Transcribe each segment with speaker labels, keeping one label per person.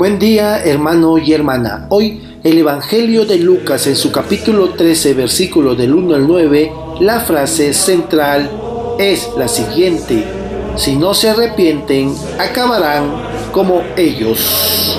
Speaker 1: Buen día hermano y hermana. Hoy el Evangelio de Lucas en su capítulo 13 versículo del 1 al 9, la frase central es la siguiente. Si no se arrepienten, acabarán como ellos.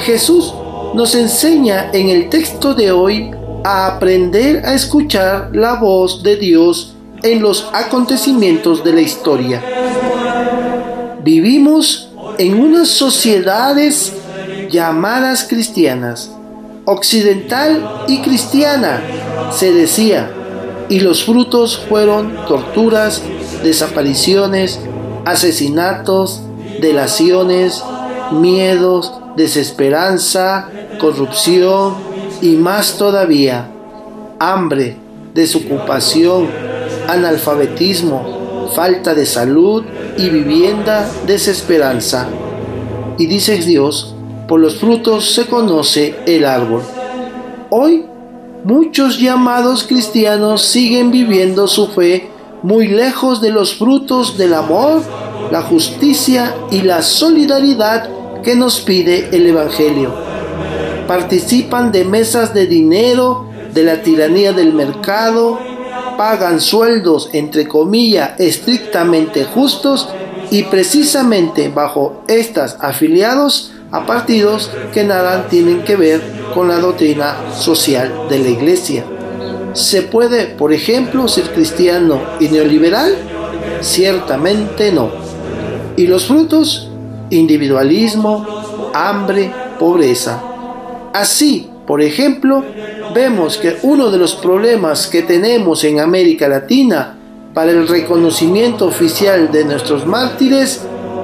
Speaker 1: Jesús nos enseña en el texto de hoy a aprender a escuchar la voz de Dios en los acontecimientos de la historia. Vivimos en unas sociedades llamadas cristianas, occidental y cristiana, se decía, y los frutos fueron torturas, desapariciones, asesinatos, delaciones, miedos, desesperanza, corrupción y más todavía, hambre, desocupación, analfabetismo, falta de salud y vivienda, desesperanza. Y dice Dios, por los frutos se conoce el árbol. Hoy, muchos llamados cristianos siguen viviendo su fe muy lejos de los frutos del amor, la justicia y la solidaridad que nos pide el Evangelio. Participan de mesas de dinero, de la tiranía del mercado, pagan sueldos entre comillas estrictamente justos y precisamente bajo estas afiliados a partidos que nada tienen que ver con la doctrina social de la iglesia. ¿Se puede, por ejemplo, ser cristiano y neoliberal? Ciertamente no. ¿Y los frutos? Individualismo, hambre, pobreza. Así, por ejemplo, vemos que uno de los problemas que tenemos en América Latina para el reconocimiento oficial de nuestros mártires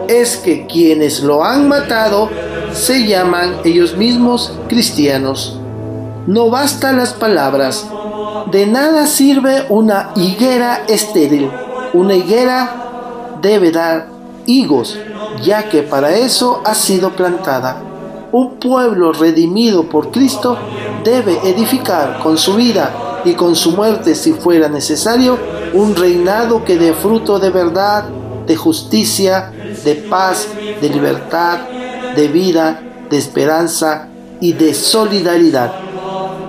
Speaker 1: es que quienes lo han matado se llaman ellos mismos cristianos. No bastan las palabras. De nada sirve una higuera estéril. Una higuera debe dar higos, ya que para eso ha sido plantada. Un pueblo redimido por Cristo debe edificar con su vida y con su muerte si fuera necesario un reinado que dé fruto de verdad, de justicia, de paz, de libertad, de vida, de esperanza y de solidaridad.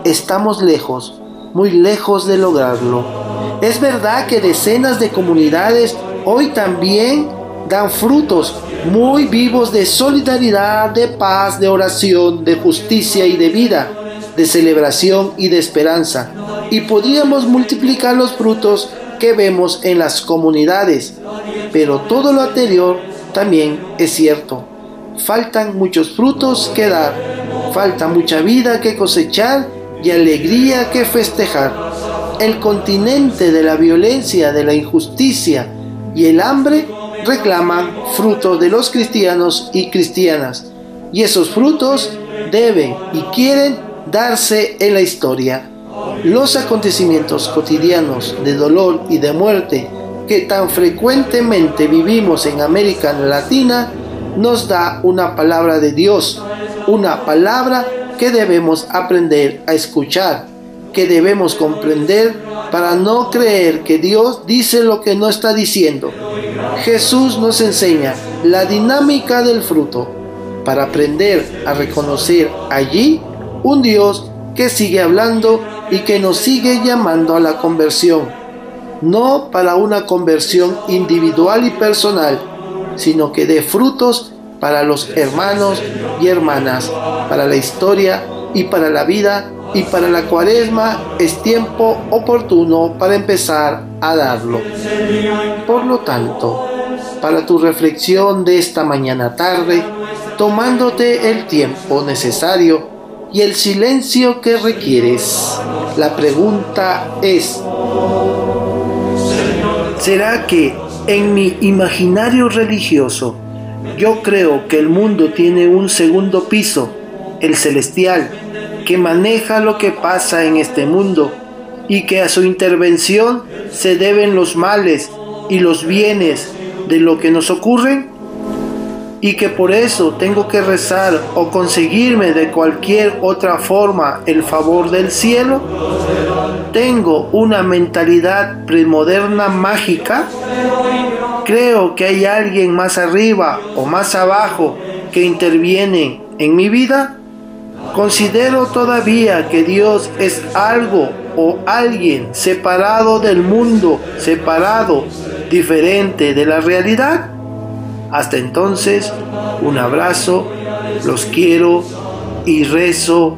Speaker 1: Estamos lejos, muy lejos de lograrlo. Es verdad que decenas de comunidades hoy también dan frutos muy vivos de solidaridad, de paz, de oración, de justicia y de vida, de celebración y de esperanza. Y podríamos multiplicar los frutos que vemos en las comunidades, pero todo lo anterior también es cierto. Faltan muchos frutos que dar, falta mucha vida que cosechar y alegría que festejar. El continente de la violencia, de la injusticia y el hambre reclaman fruto de los cristianos y cristianas, y esos frutos deben y quieren darse en la historia. Los acontecimientos cotidianos de dolor y de muerte que tan frecuentemente vivimos en América Latina nos da una palabra de Dios, una palabra que debemos aprender a escuchar, que debemos comprender para no creer que Dios dice lo que no está diciendo. Jesús nos enseña la dinámica del fruto para aprender a reconocer allí un Dios que sigue hablando y que nos sigue llamando a la conversión, no para una conversión individual y personal, sino que dé frutos para los hermanos y hermanas, para la historia y para la vida y para la cuaresma es tiempo oportuno para empezar a darlo. Por lo tanto, para tu reflexión de esta mañana tarde, tomándote el tiempo necesario y el silencio que requieres, la pregunta es, ¿será que en mi imaginario religioso yo creo que el mundo tiene un segundo piso, el celestial, que maneja lo que pasa en este mundo y que a su intervención se deben los males y los bienes de lo que nos ocurren y que por eso tengo que rezar o conseguirme de cualquier otra forma el favor del cielo? ¿Tengo una mentalidad premoderna mágica? ¿Creo que hay alguien más arriba o más abajo que interviene en mi vida? ¿Considero todavía que Dios es algo o alguien separado del mundo, separado, diferente de la realidad? Hasta entonces, un abrazo, los quiero y rezo